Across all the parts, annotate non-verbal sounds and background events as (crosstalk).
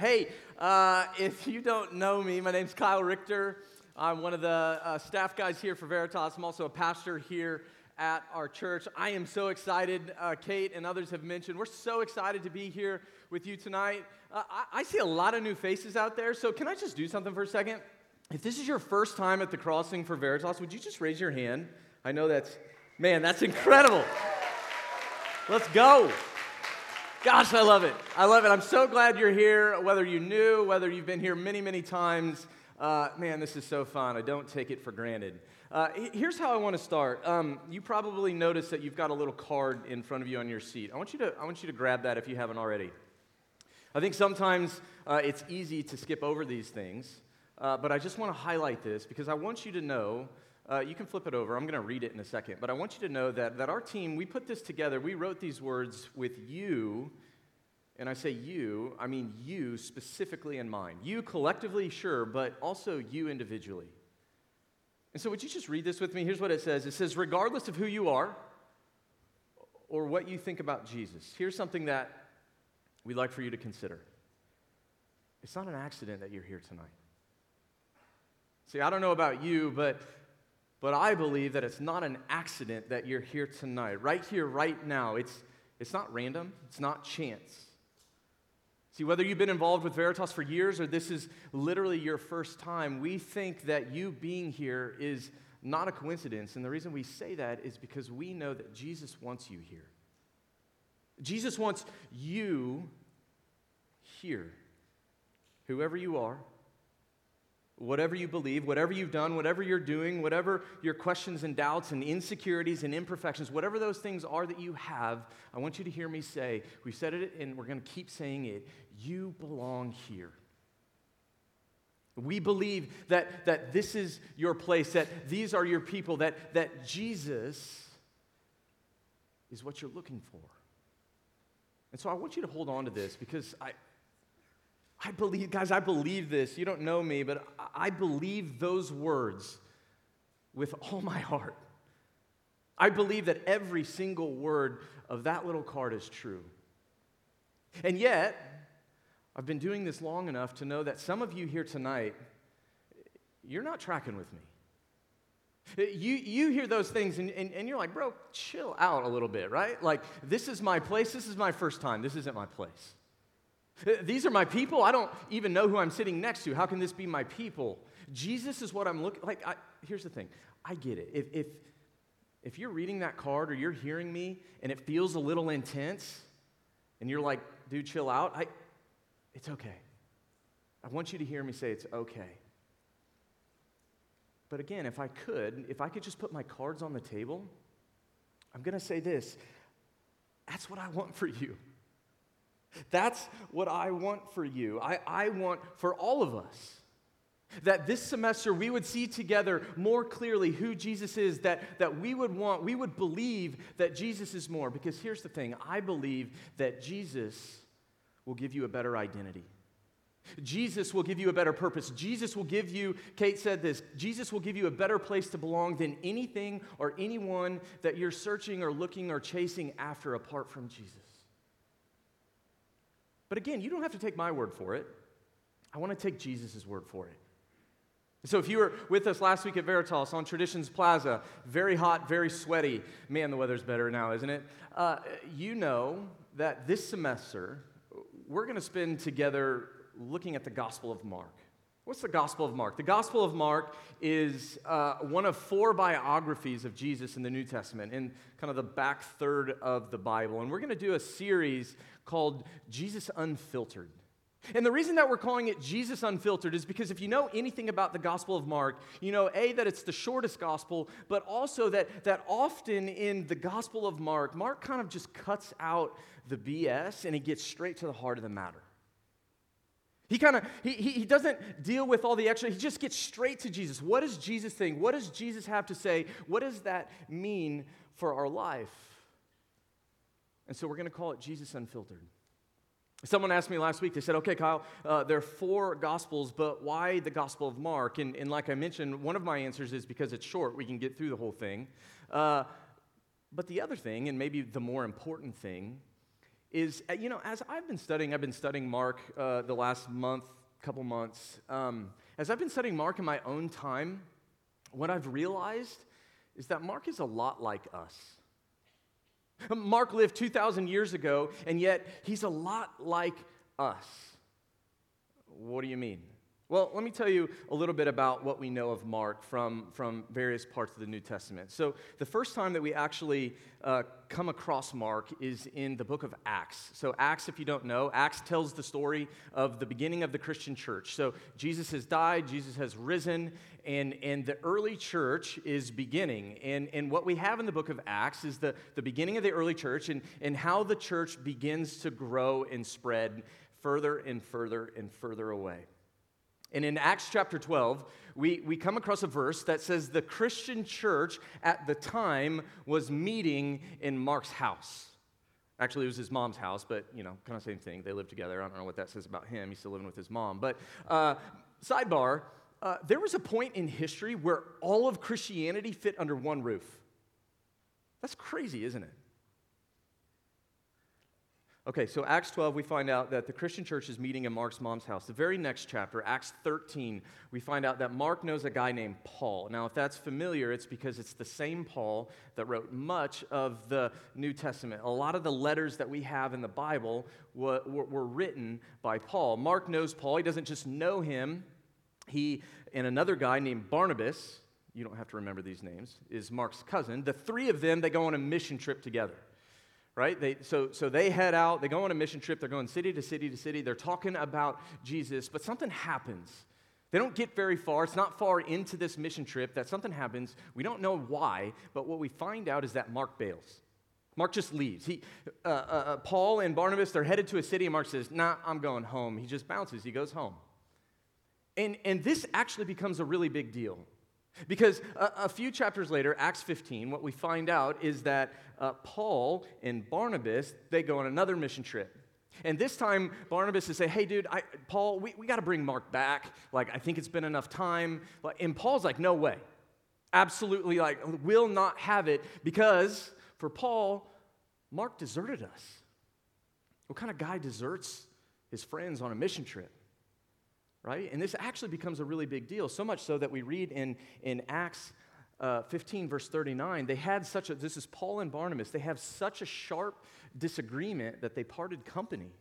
Hey, uh, if you don't know me, my name's Kyle Richter. I'm one of the uh, staff guys here for Veritas. I'm also a pastor here at our church. I am so excited. Uh, Kate and others have mentioned we're so excited to be here with you tonight. Uh, I, I see a lot of new faces out there, so can I just do something for a second? If this is your first time at the crossing for Veritas, would you just raise your hand? I know that's, man, that's incredible. Let's go. Gosh, I love it. I love it. I'm so glad you're here, whether you knew, whether you've been here many, many times. Uh, man, this is so fun. I don't take it for granted. Uh, here's how I want to start. Um, you probably noticed that you've got a little card in front of you on your seat. I want you to, I want you to grab that if you haven't already. I think sometimes uh, it's easy to skip over these things, uh, but I just want to highlight this because I want you to know. Uh, you can flip it over. I'm going to read it in a second. But I want you to know that, that our team, we put this together. We wrote these words with you and I say you, I mean you specifically in mind. You collectively, sure, but also you individually. And so, would you just read this with me? Here's what it says it says, regardless of who you are or what you think about Jesus, here's something that we'd like for you to consider. It's not an accident that you're here tonight. See, I don't know about you, but, but I believe that it's not an accident that you're here tonight, right here, right now. It's, it's not random, it's not chance. See, whether you've been involved with Veritas for years or this is literally your first time, we think that you being here is not a coincidence. And the reason we say that is because we know that Jesus wants you here. Jesus wants you here, whoever you are, whatever you believe, whatever you've done, whatever you're doing, whatever your questions and doubts and insecurities and imperfections, whatever those things are that you have, I want you to hear me say, we've said it and we're going to keep saying it, you belong here. We believe that, that this is your place, that these are your people, that, that Jesus is what you're looking for. And so I want you to hold on to this because I, I believe, guys, I believe this. You don't know me, but I believe those words with all my heart. I believe that every single word of that little card is true. And yet, I've been doing this long enough to know that some of you here tonight, you're not tracking with me. You, you hear those things and, and, and, you're like, bro, chill out a little bit, right? Like, this is my place. This is my first time. This isn't my place. Uh, these are my people. I don't even know who I'm sitting next to. How can this be my people? Jesus is what I'm looking like. I, here's the thing I get it. If, if, if you're reading that card or you're hearing me and it feels a little intense and you're like, dude, chill out, I, it's okay. I want you to hear me say it's okay. But again, if I could, if I could just put my cards on the table, I'm going to say this that's what I want for you. That's what I want for you. I, I want for all of us that this semester we would see together more clearly who Jesus is, that, that we would want, we would believe that Jesus is more. Because here's the thing I believe that Jesus will give you a better identity. Jesus will give you a better purpose. Jesus will give you, Kate said this, Jesus will give you a better place to belong than anything or anyone that you're searching or looking or chasing after apart from Jesus. But again, you don't have to take my word for it. I want to take Jesus' word for it. So, if you were with us last week at Veritas on Traditions Plaza, very hot, very sweaty, man, the weather's better now, isn't it? Uh, you know that this semester we're going to spend together looking at the Gospel of Mark. What's the Gospel of Mark? The Gospel of Mark is uh, one of four biographies of Jesus in the New Testament, in kind of the back third of the Bible. And we're going to do a series called Jesus Unfiltered. And the reason that we're calling it Jesus Unfiltered is because if you know anything about the Gospel of Mark, you know, A, that it's the shortest gospel, but also that, that often in the Gospel of Mark, Mark kind of just cuts out the BS and he gets straight to the heart of the matter. He kind of he, he doesn't deal with all the extra. He just gets straight to Jesus. What does Jesus think? What does Jesus have to say? What does that mean for our life? And so we're going to call it Jesus Unfiltered. Someone asked me last week, they said, okay, Kyle, uh, there are four Gospels, but why the Gospel of Mark? And, and, like I mentioned, one of my answers is because it's short, we can get through the whole thing. Uh, but the other thing, and maybe the more important thing, is, uh, you know, as I've been studying, I've been studying Mark uh, the last month, couple months. Um, as I've been studying Mark in my own time, what I've realized is that Mark is a lot like us. Mark lived 2,000 years ago, and yet he's a lot like us. What do you mean? Well, let me tell you a little bit about what we know of Mark from, from various parts of the New Testament. So, the first time that we actually uh, come across Mark is in the book of Acts. So, Acts, if you don't know, Acts tells the story of the beginning of the Christian church. So, Jesus has died, Jesus has risen, and, and the early church is beginning. And, and what we have in the book of Acts is the, the beginning of the early church and, and how the church begins to grow and spread further and further and further away. And in Acts chapter 12, we, we come across a verse that says the Christian church at the time was meeting in Mark's house. Actually, it was his mom's house, but, you know, kind of same thing. They lived together. I don't know what that says about him. He's still living with his mom. But, uh, sidebar, uh, there was a point in history where all of Christianity fit under one roof. That's crazy, isn't it? Okay, so Acts 12, we find out that the Christian church is meeting in Mark's mom's house. The very next chapter, Acts 13, we find out that Mark knows a guy named Paul. Now, if that's familiar, it's because it's the same Paul that wrote much of the New Testament. A lot of the letters that we have in the Bible were, were written by Paul. Mark knows Paul. He doesn't just know him, he and another guy named Barnabas, you don't have to remember these names, is Mark's cousin. The three of them, they go on a mission trip together right? They, so, so they head out, they go on a mission trip, they're going city to city to city, they're talking about Jesus, but something happens. They don't get very far. It's not far into this mission trip that something happens. We don't know why, but what we find out is that Mark bails. Mark just leaves. He, uh, uh, uh Paul and Barnabas, they're headed to a city, and Mark says, Nah, I'm going home. He just bounces, he goes home. And, and this actually becomes a really big deal. Because a, a, few chapters later, Acts 15, what we find out is that uh, Paul and Barnabas, they go on another mission trip. And this time, Barnabas is saying, hey, dude, I, Paul, we, we got to bring Mark back. Like, I think it's been enough time. And Paul's like, no way. Absolutely, like, will not have it because for Paul, Mark deserted us. What kind of guy deserts his friends on a mission trip? Right? And this actually becomes a really big deal, so much so that we read in, in Acts uh, 15, verse 39, they had such a, this is Paul and Barnabas, they have such a sharp disagreement that they parted company.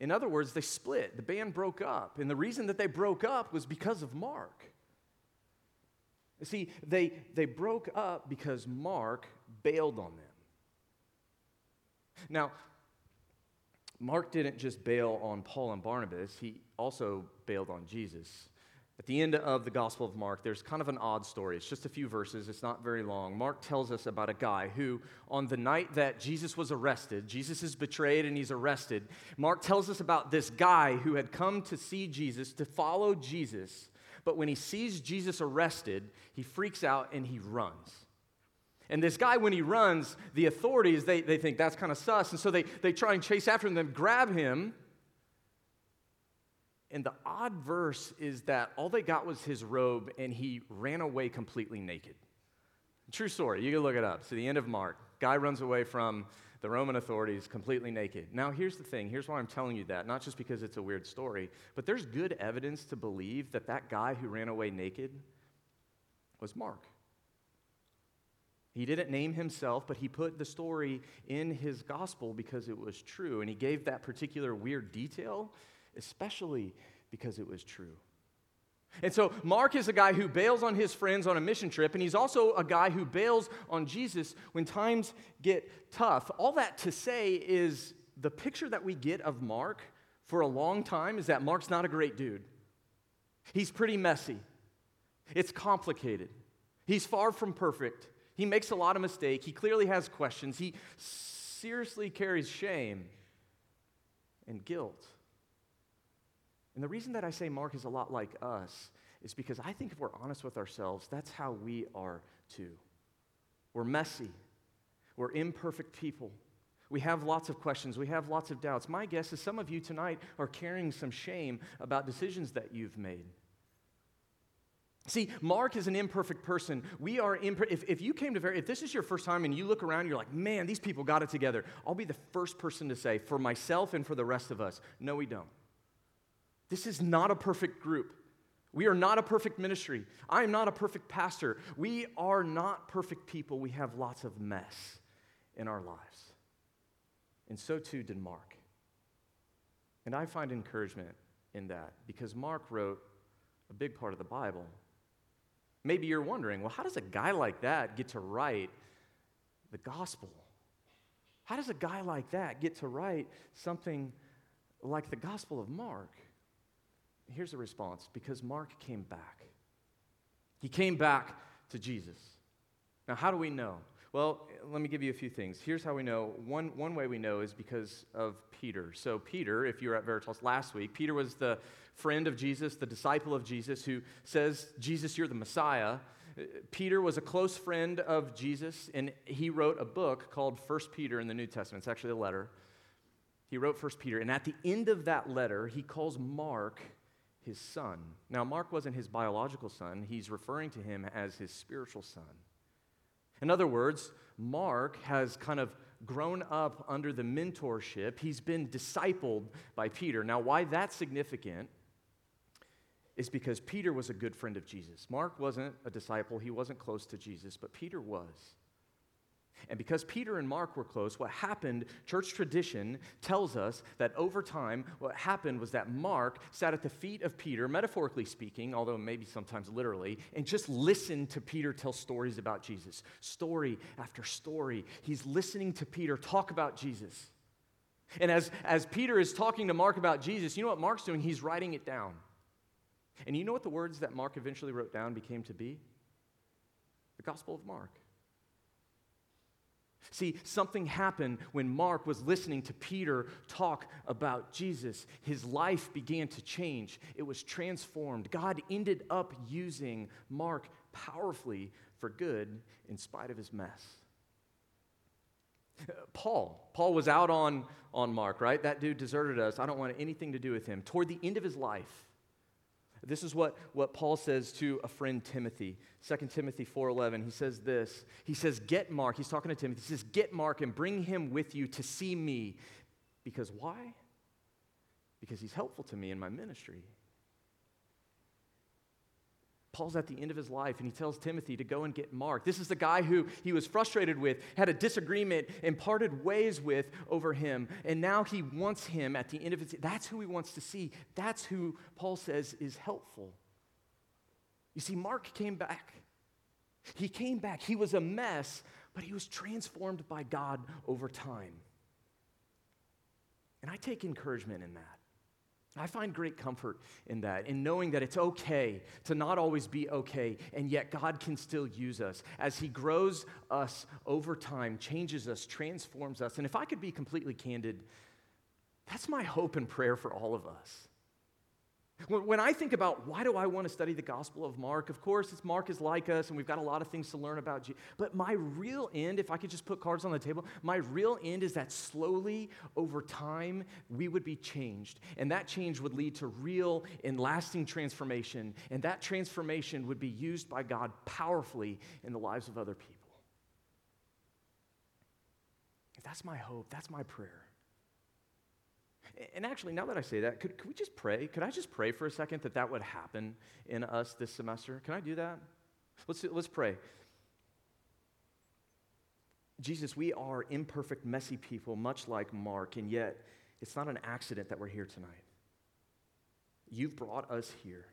In other words, they split. The band broke up. And the reason that they broke up was because of Mark. See, they, they broke up because Mark bailed on them. Now, Mark didn't just bail on Paul and Barnabas, he also bailed on Jesus. At the end of the Gospel of Mark, there's kind of an odd story. It's just a few verses, it's not very long. Mark tells us about a guy who, on the night that Jesus was arrested, Jesus is betrayed and he's arrested. Mark tells us about this guy who had come to see Jesus, to follow Jesus, but when he sees Jesus arrested, he freaks out and he runs. And this guy, when he runs, the authorities, they, they think that's kind of sus. And so they, they try and chase after him, then grab him. And the odd verse is that all they got was his robe, and he ran away completely naked. True story. You can look it up. So the end of Mark. Guy runs away from the Roman authorities completely naked. Now, here's the thing. Here's why I'm telling you that. Not just because it's a weird story, but there's good evidence to believe that that guy who ran away naked was Mark. He didn't name himself, but he put the story in his gospel because it was true. And he gave that particular weird detail, especially because it was true. And so, Mark is a guy who bails on his friends on a mission trip, and he's also a guy who bails on Jesus when times get tough. All that to say is the picture that we get of Mark for a long time is that Mark's not a great dude. He's pretty messy, it's complicated, he's far from perfect. He makes a lot of mistakes. He clearly has questions. He seriously carries shame and guilt. And the reason that I say Mark is a lot like us is because I think if we're honest with ourselves, that's how we are too. We're messy, we're imperfect people. We have lots of questions. We have lots of doubts. My guess is some of you tonight are carrying some shame about decisions that you've made. See, Mark is an imperfect person. We are imper- if, if you came to Ver- if this is your first time and you look around, you're like, man, these people got it together. I'll be the first person to say, for myself and for the rest of us, no, we don't. This is not a perfect group. We are not a perfect ministry. I am not a perfect pastor. We are not perfect people. We have lots of mess in our lives. And so too did Mark. And I find encouragement in that because Mark wrote a big part of the Bible. Maybe you're wondering, well, how does a guy like that get to write the gospel? How does a guy like that get to write something like the Gospel of Mark? Here's the response because Mark came back. He came back to Jesus. Now, how do we know? Well, let me give you a few things. Here's how we know. One, one way we know is because of Peter. So, Peter, if you were at Veritas last week, Peter was the friend of Jesus, the disciple of Jesus, who says, Jesus, you're the Messiah. Uh, Peter was a close friend of Jesus, and he wrote a book called First Peter in the New Testament. It's actually a letter. He wrote First Peter, and at the end of that letter, he calls Mark his son. Now, Mark wasn't his biological son, he's referring to him as his spiritual son. In other words, Mark has kind of grown up under the mentorship. He's been discipled by Peter. Now, why that's significant is because Peter was a good friend of Jesus. Mark wasn't a disciple, he wasn't close to Jesus, but Peter was. And because Peter and Mark were close, what happened, church tradition tells us that over time, what happened was that Mark sat at the feet of Peter, metaphorically speaking, although maybe sometimes literally, and just listened to Peter tell stories about Jesus. Story after story. He's listening to Peter talk about Jesus. And as, as Peter is talking to Mark about Jesus, you know what Mark's doing? He's writing it down. And you know what the words that Mark eventually wrote down became to be? The Gospel of Mark. See, something happened when Mark was listening to Peter talk about Jesus. His life began to change, it was transformed. God ended up using Mark powerfully for good in spite of his mess. Uh, Paul. Paul was out on, on Mark, right? That dude deserted us. I don't want anything to do with him. Toward the end of his life, this is what, what Paul says to a friend Timothy. 2 Timothy 4:11. He says this. He says, "Get Mark." He's talking to Timothy. He says, "Get Mark and bring him with you to see me." Because why? Because he's helpful to me in my ministry. Paul's at the end of his life and he tells Timothy to go and get Mark. This is the guy who he was frustrated with, had a disagreement, and parted ways with over him. And now he wants him at the end of his That's who he wants to see. That's who Paul says is helpful. You see, Mark came back. He came back. He was a mess, but he was transformed by God over time. And I take encouragement in that. I find great comfort in that, in knowing that it's okay to not always be okay, and yet God can still use us as He grows us over time, changes us, transforms us. And if I could be completely candid, that's my hope and prayer for all of us. When I think about why do I want to study the Gospel of Mark, of course, it's Mark is like us, and we've got a lot of things to learn about. Jesus. But my real end, if I could just put cards on the table, my real end is that slowly over time we would be changed, and that change would lead to real and lasting transformation, and that transformation would be used by God powerfully in the lives of other people. That's my hope. That's my prayer. And actually, now that I say that, could, could we just pray? Could I just pray for a second that that would happen in us this semester? Can I do that? Let's, let's pray. Jesus, we are imperfect, messy people, much like Mark, and yet it's not an accident that we're here tonight. You've brought us here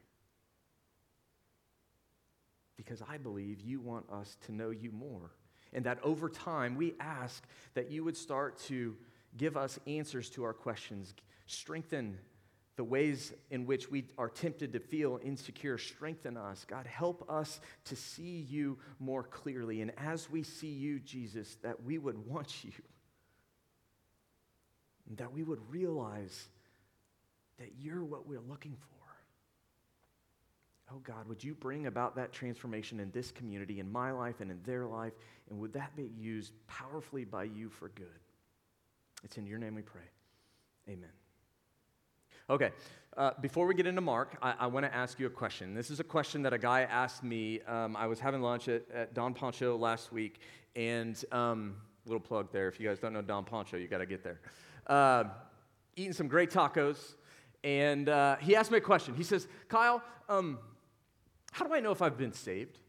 because I believe you want us to know you more. And that over time, we ask that you would start to Give us answers to our questions. Strengthen the ways in which we are tempted to feel insecure. Strengthen us. God, help us to see you more clearly. And as we see you, Jesus, that we would want you. That we would realize that you're what we're looking for. Oh God, would you bring about that transformation in this community, in my life, and in their life? And would that be used powerfully by you for good? It's in your name we pray. Amen. Okay, uh, before we get into Mark, I, I want to ask you a question. This is a question that a guy asked me. Um, I was having lunch at, at Don Poncho last week, and um, little plug there. If you guys don't know Don Poncho, you got to get there. Uh, eating some great tacos, and uh, he asked me a question. He says, Kyle, um, how do I know if I've been saved?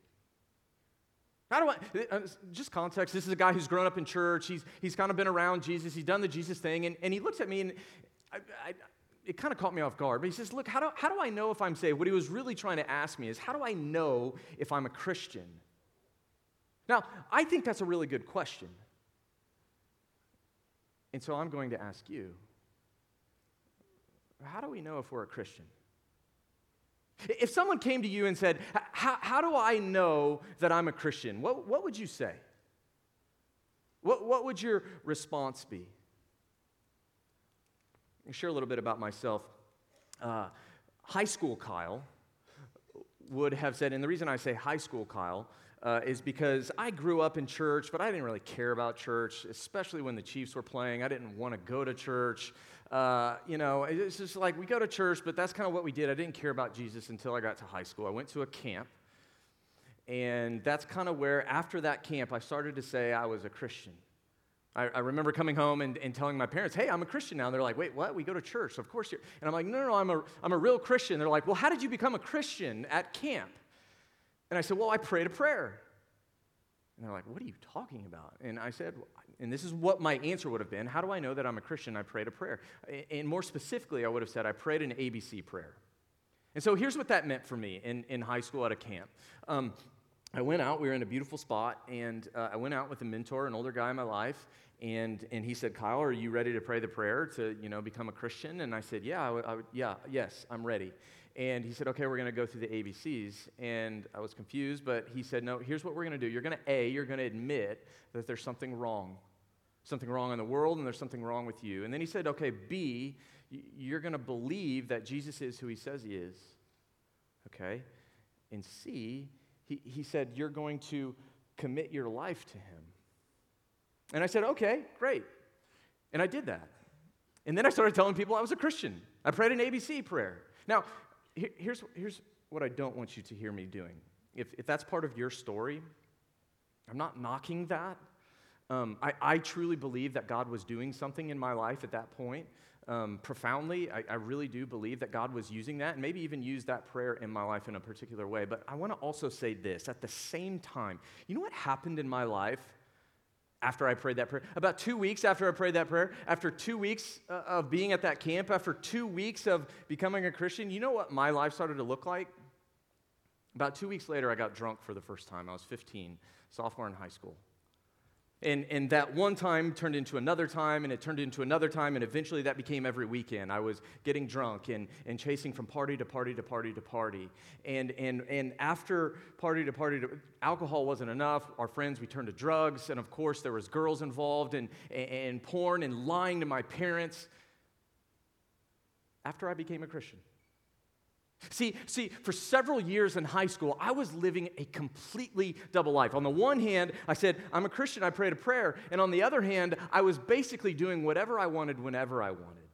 How do I, just context, this is a guy who's grown up in church. He's, he's kind of been around Jesus. He's done the Jesus thing. And, and he looks at me and I, I, it kind of caught me off guard. But he says, Look, how do, how do I know if I'm saved? What he was really trying to ask me is, How do I know if I'm a Christian? Now, I think that's a really good question. And so I'm going to ask you, How do we know if we're a Christian? If someone came to you and said, How do I know that I'm a Christian? What, what would you say? What, what would your response be? I'll share a little bit about myself. Uh, high school Kyle would have said, and the reason I say high school Kyle uh, is because I grew up in church, but I didn't really care about church, especially when the Chiefs were playing. I didn't want to go to church. Uh, you know, it's just like we go to church, but that's kind of what we did. I didn't care about Jesus until I got to high school. I went to a camp, and that's kind of where, after that camp, I started to say I was a Christian. I, I remember coming home and, and, telling my parents, hey, I'm a Christian now. And they're like, wait, what? We go to church. Of course you're. And I'm like, no, no, no, I'm a, I'm a real Christian. They're like, well, how did you become a Christian at camp? And I said, well, I prayed a prayer. And they're like, what are you talking about? And I said, and this is what my answer would have been how do I know that I'm a Christian? I prayed a prayer. And more specifically, I would have said, I prayed an ABC prayer. And so here's what that meant for me in, in high school at a camp. Um, I went out, we were in a beautiful spot, and uh, I went out with a mentor, an older guy in my life, and, and he said, Kyle, are you ready to pray the prayer to, you know, become a Christian? And I said, yeah, I would, I would, yeah, yes, I'm ready. And he said, okay, we're going to go through the ABCs. And I was confused, but he said, no, here's what we're going to do. You're going to, A, you're going to admit that there's something wrong. Something wrong in the world, and there's something wrong with you. And then he said, okay, B, you're going to believe that Jesus is who he says he is. Okay? And C, he, he said, you're going to commit your life to him. And I said, okay, great. And I did that. And then I started telling people I was a Christian. I prayed an ABC prayer. Now, here's, here's what I don't want you to hear me doing. If, if that's part of your story, I'm not knocking that. Um, I, I, truly believe that God was doing something in my life at that point. Um, profoundly, I, I, really do believe that God was using that and maybe even used that prayer in my life in a particular way. But I want to also say this at the same time, you know what happened in my life after I prayed that prayer. About two weeks after I prayed that prayer, after two weeks uh, of being at that camp, after two weeks of becoming a Christian, you know what my life started to look like? About two weeks later, I got drunk for the first time. I was 15, sophomore in high school. And, and that one time turned into another time, and it turned into another time, and eventually that became every weekend. I was getting drunk and, and chasing from party to party to party to party. And, and, and after party to party, to, alcohol wasn't enough. Our friends, we turned to drugs, and of course, there was girls involved, and, and, and porn, and lying to my parents. After I became a Christian. See, see, for several years in high school, I was living a completely double life. On the one hand, I said, I'm a Christian, I prayed a prayer. And on the other hand, I was basically doing whatever I wanted whenever I wanted.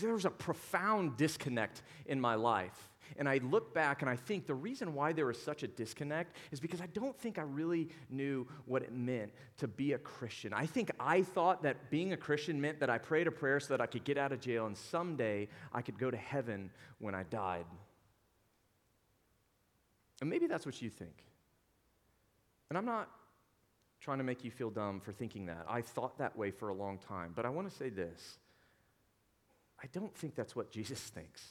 There was a profound disconnect in my life. And I look back and I think the reason why there was such a disconnect is because I don't think I really knew what it meant to be a Christian. I think I thought that being a Christian meant that I prayed a prayer so that I could get out of jail and someday I could go to heaven when I died. And maybe that's what you think. And I'm not trying to make you feel dumb for thinking that. I thought that way for a long time. But I want to say this I don't think that's what Jesus (laughs) thinks.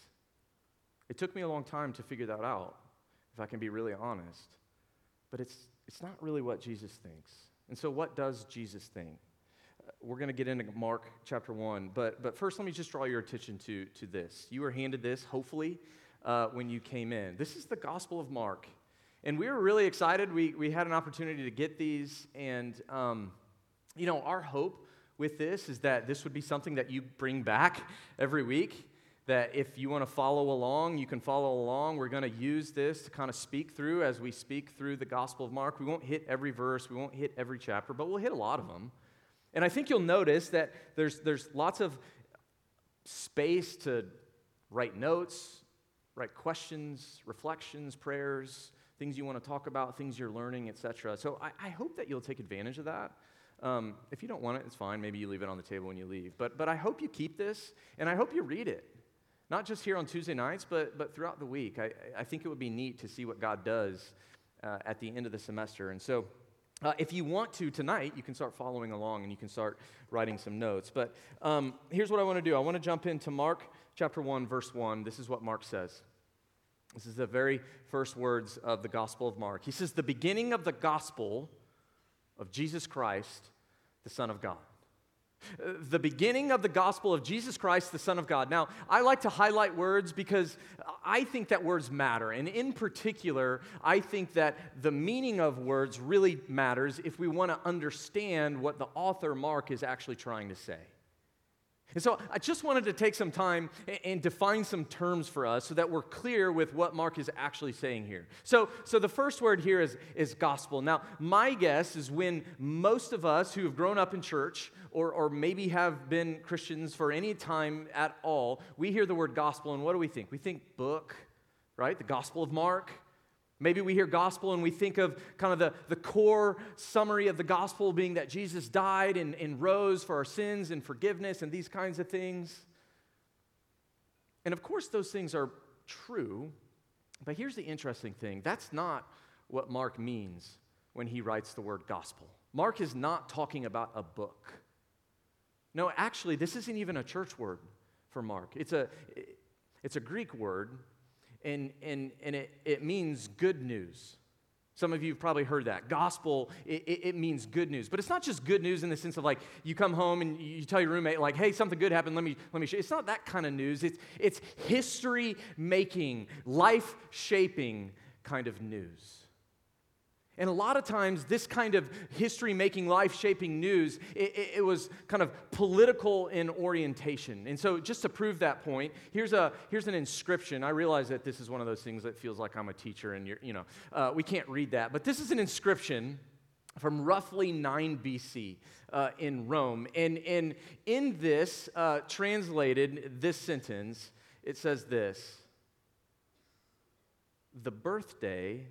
It took me a long time to figure that out, if I can be really honest. But it's, it's not really what Jesus thinks. And so, what does Jesus think? Uh, we're going to get into Mark chapter 1, but, but first, let me just draw your attention to, to this. You were handed this, hopefully, uh, when you came in. This is the Gospel of Mark. And we were really excited. We, we had an opportunity to get these. And, um, you know, our hope with this is that this would be something that you bring back every week that if you want to follow along, you can follow along. We're going to use this to kind of speak through as we speak through the Gospel of Mark. We won't hit every verse, we won't hit every chapter, but we'll hit a lot of them. And I think you'll notice that there's, there's lots of space to write notes, write questions, reflections, prayers, things you want to talk about, things you're learning, etc. So I, I, hope that you'll take advantage of that. Um, if you don't want it, it's fine. Maybe you leave it on the table when you leave. But, but I hope you keep this, and I hope you read it. Not just here on Tuesday nights, but, but throughout the week. I, I think it would be neat to see what God does uh, at the end of the semester. And so, uh, if you want to tonight, you can start following along and you can start writing some notes. But um, here's what I want to do I want to jump into Mark chapter 1, verse 1. This is what Mark says. This is the very first words of the Gospel of Mark. He says, The beginning of the gospel of Jesus Christ, the Son of God the beginning of the gospel of Jesus Christ, the Son of God. Now, I like to highlight words because I think that words matter. And in particular, I think that the meaning of words really matters if we want to understand what the author Mark is actually trying to say. And so I just wanted to take some time and define some terms for us so that we're clear with what Mark is actually saying here. So, so the first word here is, is gospel. Now, my guess is when most of us who have grown up in church or, or maybe have been Christians for any time at all, we hear the word gospel and what do we think? We think book, right? The Gospel of Mark. Maybe we hear gospel and we think of kind of the, the core summary of the gospel being that Jesus died and, and rose for our sins and forgiveness and these kinds of things. And of course, those things are true, but here's the interesting thing that's not what Mark means when he writes the word gospel. Mark is not talking about a book. No, actually, this isn't even a church word for Mark. It's a, it's a Greek word and, and, and it, it means good news. Some of you have probably heard that. Gospel, it, it, means good news. But it's not just good news in the sense of like you come home and you tell your roommate, like, hey, something good happened, let me, let me show you. It's not that kind of news. It's, it's history making, life shaping kind of news. And a lot of times, this kind of history making, life shaping news, it, it, it, was kind of political in orientation. And so, just to prove that point, here's, a, here's an inscription. I realize that this is one of those things that feels like I'm a teacher and you're, you know, uh, we can't read that. But this is an inscription from roughly 9 BC uh, in Rome. And, and in this, uh, translated, this sentence, it says this The birthday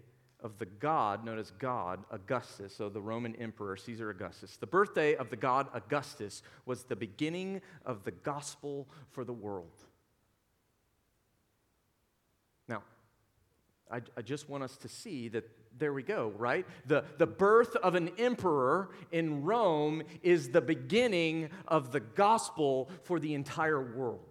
of the god known as God Augustus, so the Roman Emperor Caesar Augustus. The birthday of the god Augustus was the beginning of the gospel for the world. Now, I, I just want us to see that there we go, right? The, the birth of an emperor in Rome is the beginning of the gospel for the entire world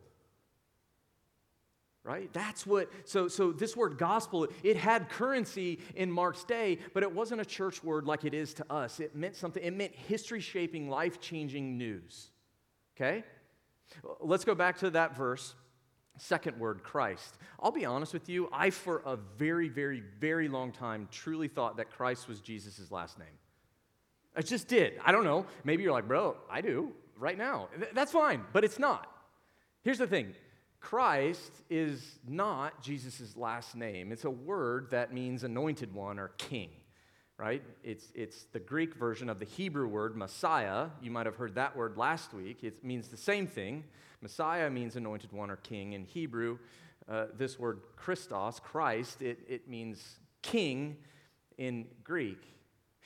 right? That's what so so this word gospel it had currency in mark's day but it wasn't a church word like it is to us. It meant something it meant history shaping life changing news okay? Let's go back to that verse second word christ. I'll be honest with you i for a very very very long time truly thought that christ was jesus' last name. I just did. I don't know. Maybe you're like bro i do right now. That's fine but it's not. Here's the thing Christ is not Jesus' last name. It's a word that means anointed one or king, right? It's, it's the Greek version of the Hebrew word Messiah. You might have heard that word last week. It means the same thing. Messiah means anointed one or king. In Hebrew, uh, this word Christos, Christ, it, it means king in Greek.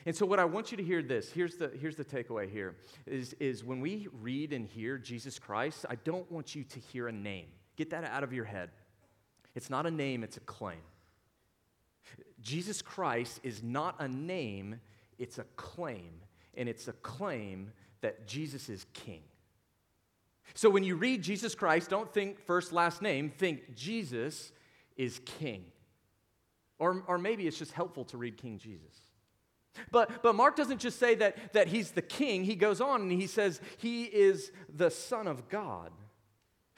And so, what I want you to hear this here's the, here's the takeaway here is, is when we read and hear Jesus Christ, I don't want you to hear a name. Get that out of your head. It's not a name, it's a claim. Jesus Christ is not a name, it's a claim. And it's a claim that Jesus is king. So when you read Jesus Christ, don't think first, last name, think Jesus is king. Or, or maybe it's just helpful to read King Jesus. But, but Mark doesn't just say that, that he's the king, he goes on and he says he is the Son of God.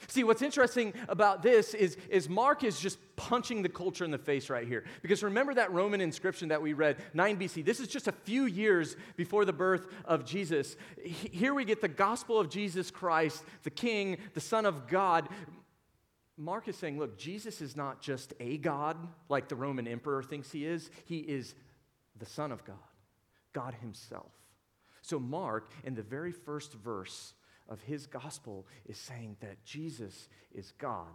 See, what's interesting about this is, is Mark is just punching the culture in the face right here. Because remember that Roman inscription that we read, 9 BC. This is just a few years before the birth of Jesus. Here we get the gospel of Jesus Christ, the King, the Son of God. Mark is saying, look, Jesus is not just a God like the Roman emperor thinks he is, he is the Son of God, God Himself. So, Mark, in the very first verse, of his gospel is saying that Jesus is God.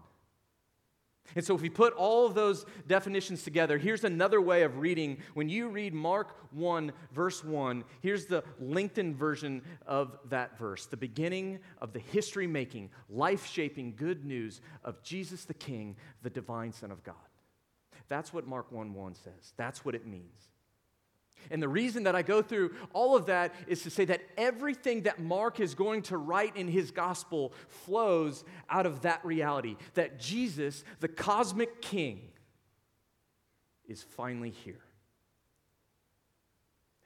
And so, if we put all of those definitions together, here's another way of reading. When you read Mark 1, verse 1, here's the lengthened version of that verse the beginning of the history making, life shaping good news of Jesus the King, the divine Son of God. That's what Mark 1 1 says. That's what it means. And the reason that I go through all of that is to say that everything that Mark is going to write in his gospel flows out of that reality that Jesus, the cosmic king, is finally here.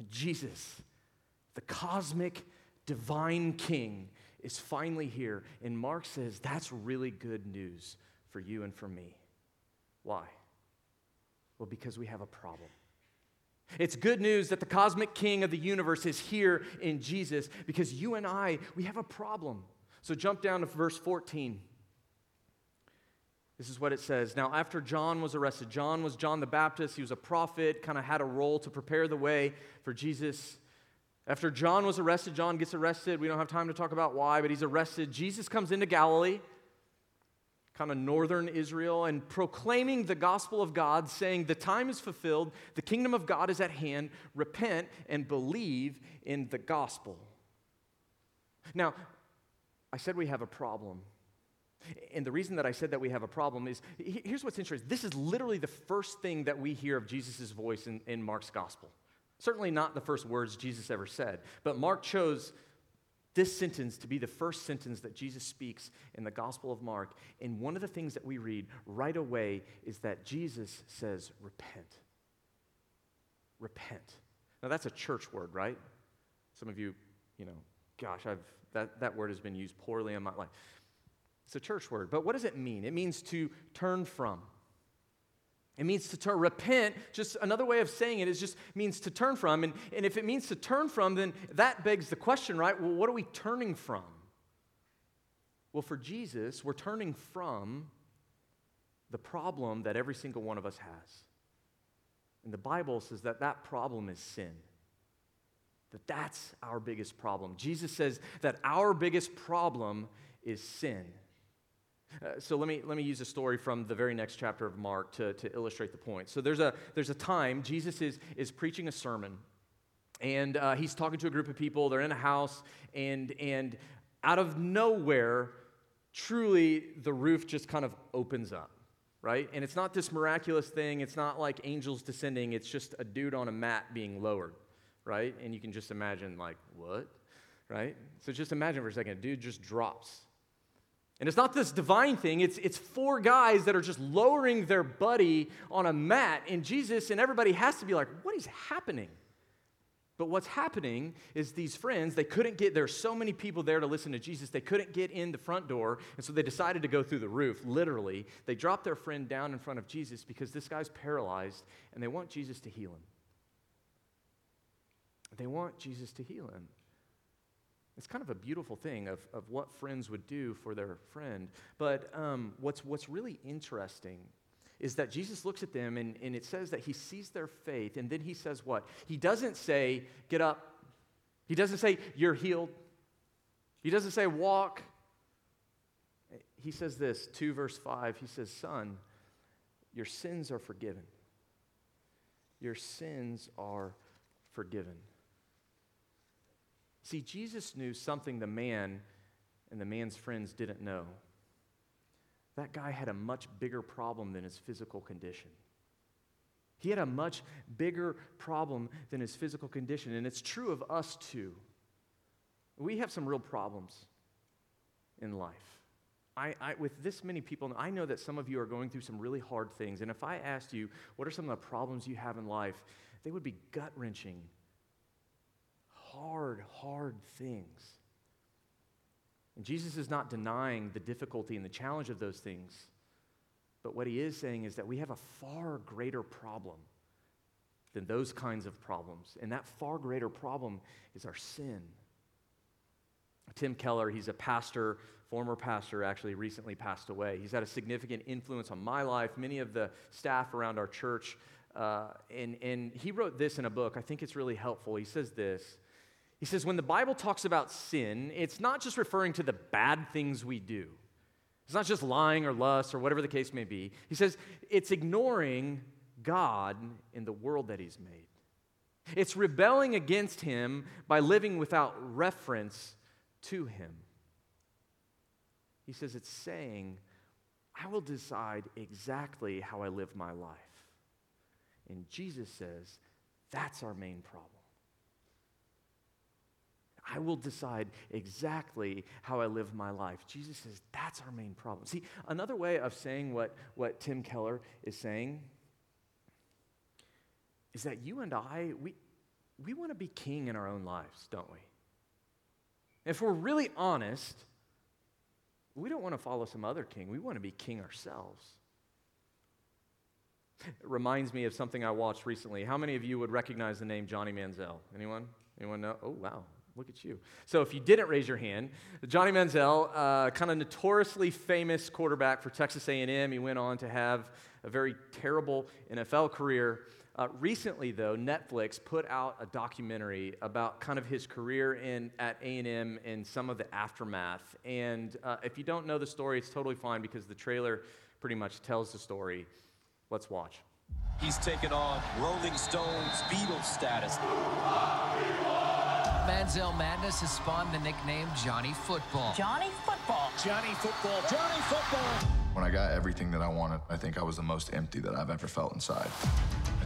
Jesus, the cosmic divine king, is finally here. And Mark says that's really good news for you and for me. Why? Well, because we have a problem. It's good news that the cosmic king of the universe is here in Jesus because you and I, we have a problem. So jump down to verse 14. This is what it says. Now, after John was arrested, John was John the Baptist. He was a prophet, kind of had a role to prepare the way for Jesus. After John was arrested, John gets arrested. We don't have time to talk about why, but he's arrested. Jesus comes into Galilee kind of northern Israel, and proclaiming the gospel of God, saying, The time is fulfilled, the kingdom of God is at hand, repent and believe in the gospel. Now, I said we have a problem. And the reason that I said that we have a problem is here's what's interesting. This is literally the first thing that we hear of Jesus' voice in, in Mark's gospel. Certainly not the first words Jesus ever said, but Mark chose this sentence to be the first sentence that Jesus speaks in the Gospel of Mark. And one of the things that we read right away is that Jesus says, Repent. Repent. Now, that's a church word, right? Some of you, you know, gosh, I've, that, that word has been used poorly in my life. It's a church word. But what does it mean? It means to turn from. It means to turn, repent, just another way of saying it is just means to turn from. And, and if it means to turn from, then that begs the question, right? Well, what are we turning from? Well, for Jesus, we're turning from the problem that every single one of us has. And the Bible says that that problem is sin. That that's our biggest problem. Jesus says that our biggest problem is sin. Uh, so let me, let me use a story from the very next chapter of Mark to, to illustrate the point. So there's a, there's a time Jesus is, is preaching a sermon, and uh, he's talking to a group of people. They're in a house, and, and out of nowhere, truly, the roof just kind of opens up, right? And it's not this miraculous thing. It's not like angels descending. It's just a dude on a mat being lowered, right? And you can just imagine, like, what? Right? So just imagine for a second, a dude just drops and it's not this divine thing, it's, it's four guys that are just lowering their buddy on a mat. And Jesus and everybody has to be like, what is happening? But what's happening is these friends, they couldn't get, there's so many people there to listen to Jesus, they couldn't get in the front door. And so they decided to go through the roof, literally. They dropped their friend down in front of Jesus because this guy's paralyzed and they want Jesus to heal him. They want Jesus to heal him. It's kind of a beautiful thing of, of what friends would do for their friend. But um, what's, what's really interesting is that Jesus looks at them and, and it says that he sees their faith, and then he says what? He doesn't say, get up. He doesn't say, you're healed. He doesn't say, walk. He says this, 2 verse 5, he says, Son, your sins are forgiven. Your sins are forgiven. See, Jesus knew something the man and the man's friends didn't know. That guy had a much bigger problem than his physical condition. He had a much bigger problem than his physical condition, and it's true of us too. We have some real problems in life. I, I, with this many people, I know that some of you are going through some really hard things. And if I asked you, what are some of the problems you have in life, they would be gut wrenching hard, hard things. And Jesus is not denying the difficulty and the challenge of those things. But what he is saying is that we have a far greater problem than those kinds of problems. And that far greater problem is our sin. Tim Keller, he's a pastor, former pastor, actually recently passed away. He's had a significant influence on my life, many of the staff around our church. Uh, and, and he wrote this in a book. I think it's really helpful. He says this He says, when the Bible talks about sin, it's not just referring to the bad things we do. It's not just lying or lust or whatever the case may be. He says it's ignoring God in the world that He's made. It's rebelling against Him by living without reference to Him. He says it's saying, I will decide exactly how I live my life. And Jesus says that's our main problem. I will decide exactly how I live my life. Jesus says that's our main problem. See, another way of saying what, what Tim Keller is saying is that you and I, we, we want to be king in our own lives, don't we? If we're really honest, we don't want to follow some other king. We want to be king ourselves. It reminds me of something I watched recently. How many of you would recognize the name Johnny Manziel? Anyone? Anyone know? Oh, wow. Look at you. So, if you didn't raise your hand, Johnny Manziel, uh, kind of notoriously famous quarterback for Texas A&M. He went on to have a very terrible NFL career. Uh, recently, though, Netflix put out a documentary about kind of his career in at A&M and some of the aftermath. And uh, if you don't know the story, it's totally fine because the trailer pretty much tells the story. Let's watch. He's taken on Rolling Stones Beatles status. Manziel Madness has spawned the nickname Johnny Football. Johnny Football. Johnny Football. Johnny Football. When I got everything that I wanted, I think I was the most empty that I've ever felt inside.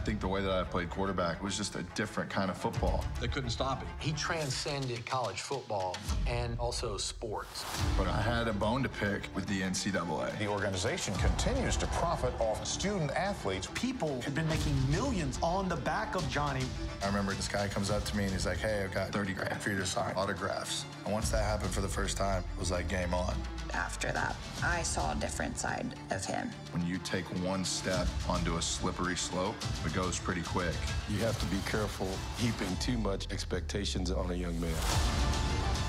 I think the way that I played quarterback was just a different kind of football. They couldn't stop him. He transcended college football and also sports. But I had a bone to pick with the NCAA. The organization continues to profit off student athletes. People have been making millions on the back of Johnny. I remember this guy comes up to me and he's like, hey, I've got 30 grand for you to sign autographs. And once that happened for the first time, it was like game on. After that, I saw a different side of him. When you take one step onto a slippery slope, it goes pretty quick. You have to be careful heaping too much expectations on a young man.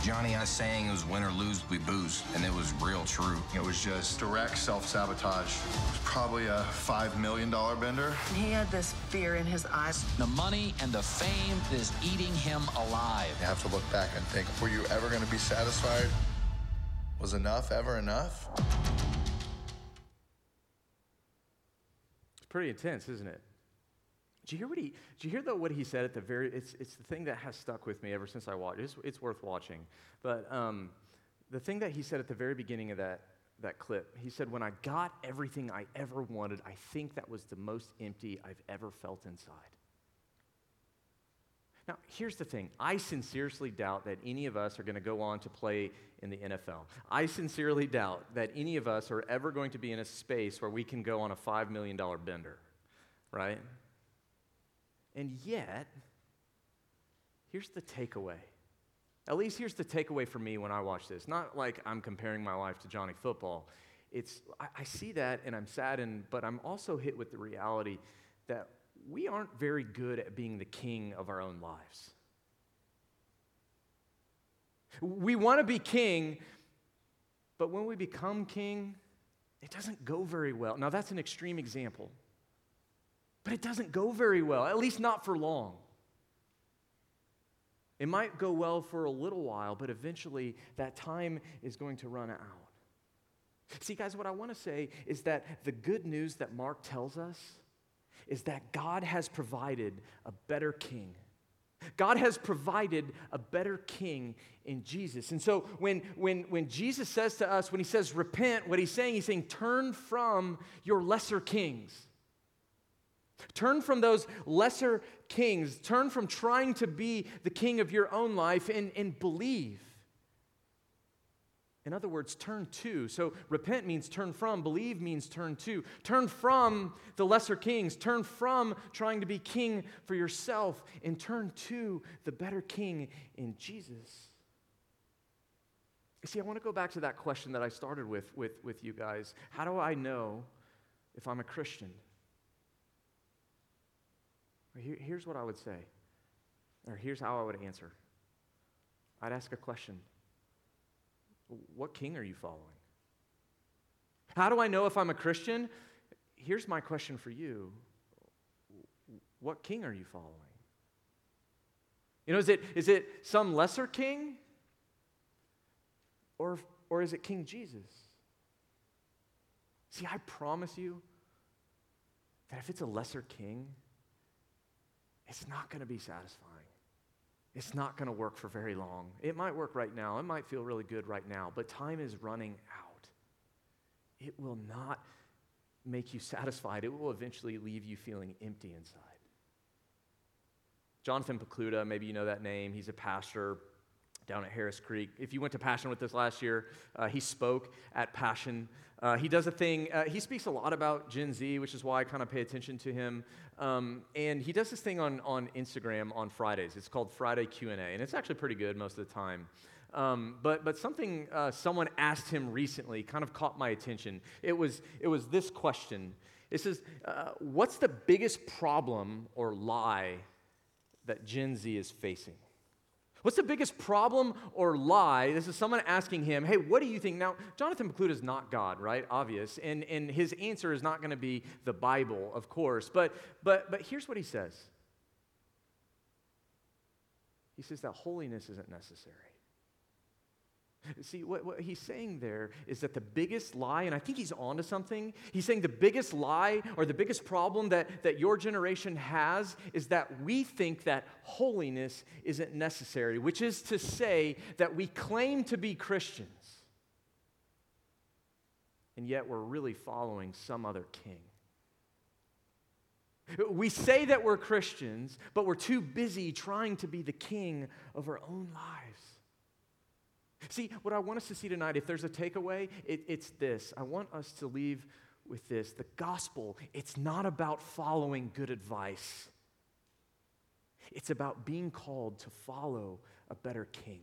Johnny, I saying it was win or lose, we booze, and it was real true. It was just direct self-sabotage. It was probably a $5 million bender. He had this fear in his eyes. The money and the fame is eating him alive. You have to look back and think, were you ever going to be satisfied? Was enough ever enough? Pretty intense, isn't it? Did you hear what he? Did you hear though what he said at the very? It's it's the thing that has stuck with me ever since I watched. It's it's worth watching. But um, the thing that he said at the very beginning of that that clip, he said, "When I got everything I ever wanted, I think that was the most empty I've ever felt inside." Now, here's the thing. I sincerely doubt that any of us are going to go on to play in the NFL. I sincerely doubt that any of us are ever going to be in a space where we can go on a $5 million bender, right? And yet, here's the takeaway. At least here's the takeaway for me when I watch this. Not like I'm comparing my life to Johnny Football. It's I, I see that and I'm saddened, but I'm also hit with the reality that we aren't very good at being the king of our own lives. We want to be king, but when we become king, it doesn't go very well. Now, that's an extreme example, but it doesn't go very well, at least not for long. It might go well for a little while, but eventually that time is going to run out. See, guys, what I want to say is that the good news that Mark tells us is that God has provided a better king. God has provided a better king in Jesus. And so when, when, when Jesus says to us, when he says repent, what he's saying, he's saying turn from your lesser kings. Turn from those lesser kings. Turn from trying to be the king of your own life and, and believe. In other words, turn to. So repent means turn from, believe means turn to. Turn from the lesser kings, turn from trying to be king for yourself, and turn to the better king in Jesus. You See, I want to go back to that question that I started with, with, with you guys. How do I know if I'm a Christian? Here, here's what I would say, or here's how I would answer I'd ask a question what king are you following? How do I know if I'm a Christian? Here's my question for you What king are you following? You know, is it, is it some lesser king? Or, or is it King Jesus? See, I promise you that if it's a lesser king, it's not going to be satisfying. It's not going to work for very long. It might work right now. It might feel really good right now, but time is running out. It will not make you satisfied. It will eventually leave you feeling empty inside. Jonathan Pokluda, maybe you know that name. He's a pastor down at Harris Creek. If you went to Passion with us last year, uh, he spoke at Passion. Uh, he does a thing, uh, he speaks a lot about Gen Z, which is why I kind of pay attention to him. Um, and he does this thing on, on Instagram on Fridays. It's called Friday Q&A, and it's actually pretty good most of the time. Um, but, but something uh, someone asked him recently kind of caught my attention. It was, it was this question. It says, uh, what's the biggest problem or lie that Gen Z is facing? What's the biggest problem or lie? This is someone asking him, hey, what do you think? Now, Jonathan Pokluda is not God, right? Obvious. And, and his answer is not going to be the Bible, of course. But, but, but here's what he says He says that holiness isn't necessary. (laughs) See, what, what, he's saying there is that the biggest lie, and I think he's onto something, he's saying the biggest lie or the biggest problem that, that your generation has is that we think that holiness isn't necessary, which is to say that we claim to be Christians, and yet we're really following some other king. We say that we're Christians, but we're too busy trying to be the king of our own lives. See, what I want us to see tonight, if there's a takeaway, it, it's this. I want us to leave with this. The gospel, it's not about following good advice, it's about being called to follow a better king.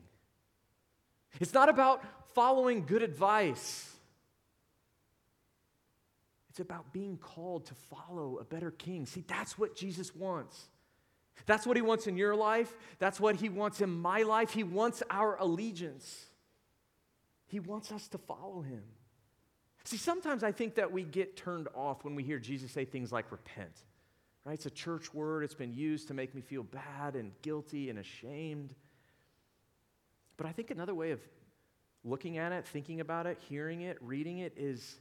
It's not about following good advice. It's about being called to follow a better king. See, that's what Jesus wants. That's what he wants in your life. That's what he wants in my life. He wants our allegiance. He wants us to follow him. See, sometimes I think that we get turned off when we hear Jesus say things like repent. Right? It's a church word. It's been used to make me feel bad and guilty and ashamed. But I think another way of looking at it, thinking about it, hearing it, reading it is,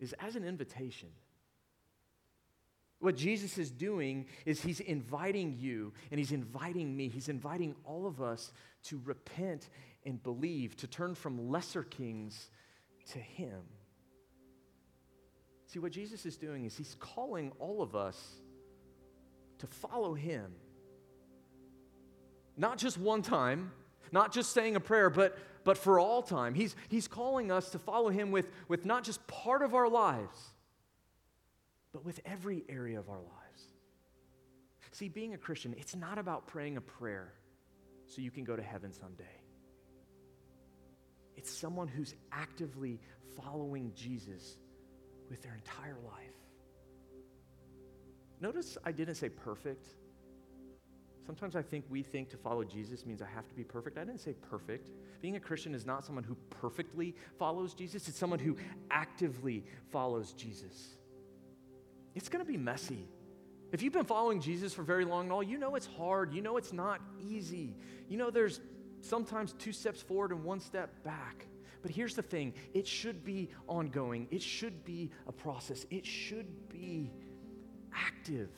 is as an invitation. What Jesus is doing is he's inviting you and he's inviting me, he's inviting all of us to repent and believe, to turn from lesser kings to him. See, what Jesus is doing is he's calling all of us to follow him. Not just one time, not just saying a prayer, but, but for all time. He's, he's calling us to follow him with, with not just part of our lives, but with every area of our lives. See, being a Christian, it's not about praying a prayer so you can go to heaven someday. It's someone who's actively following Jesus with their entire life. Notice I didn't say perfect. Sometimes I think we think to follow Jesus means I have to be perfect. I didn't say perfect. Being a Christian is not someone who perfectly follows Jesus, it's someone who actively follows Jesus. It's going to be messy. If you've been following Jesus for very long and all, you know it's hard. You know it's not easy. You know there's sometimes two steps forward and one step back. But here's the thing it should be ongoing, it should be a process, it should be active.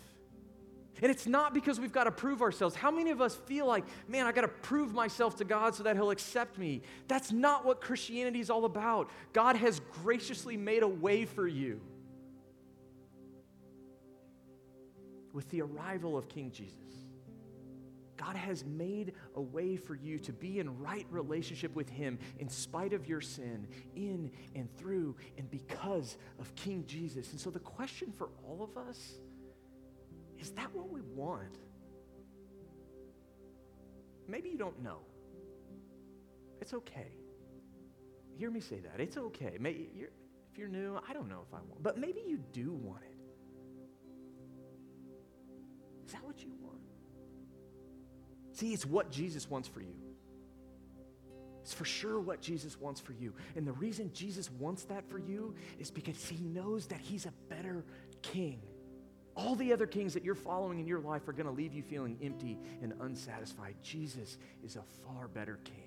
And it's not because we've got to prove ourselves. How many of us feel like, man, I got to prove myself to God so that He'll accept me? That's not what Christianity is all about. God has graciously made a way for you with the arrival of King Jesus. God has made a way for you to be in right relationship with Him in spite of your sin, in and through and because of King Jesus. And so the question for all of us is that what we want? Maybe you don't know. It's okay. Hear me say that. It's okay. Maybe you're, if you're new, I don't know if I want, but maybe you do want it. See, it's what Jesus wants for you. It's for sure what Jesus wants for you. And the reason Jesus wants that for you is because he knows that he's a better king. all the other kings that you're following in your life are going to leave you feeling empty and unsatisfied. Jesus is a far better king.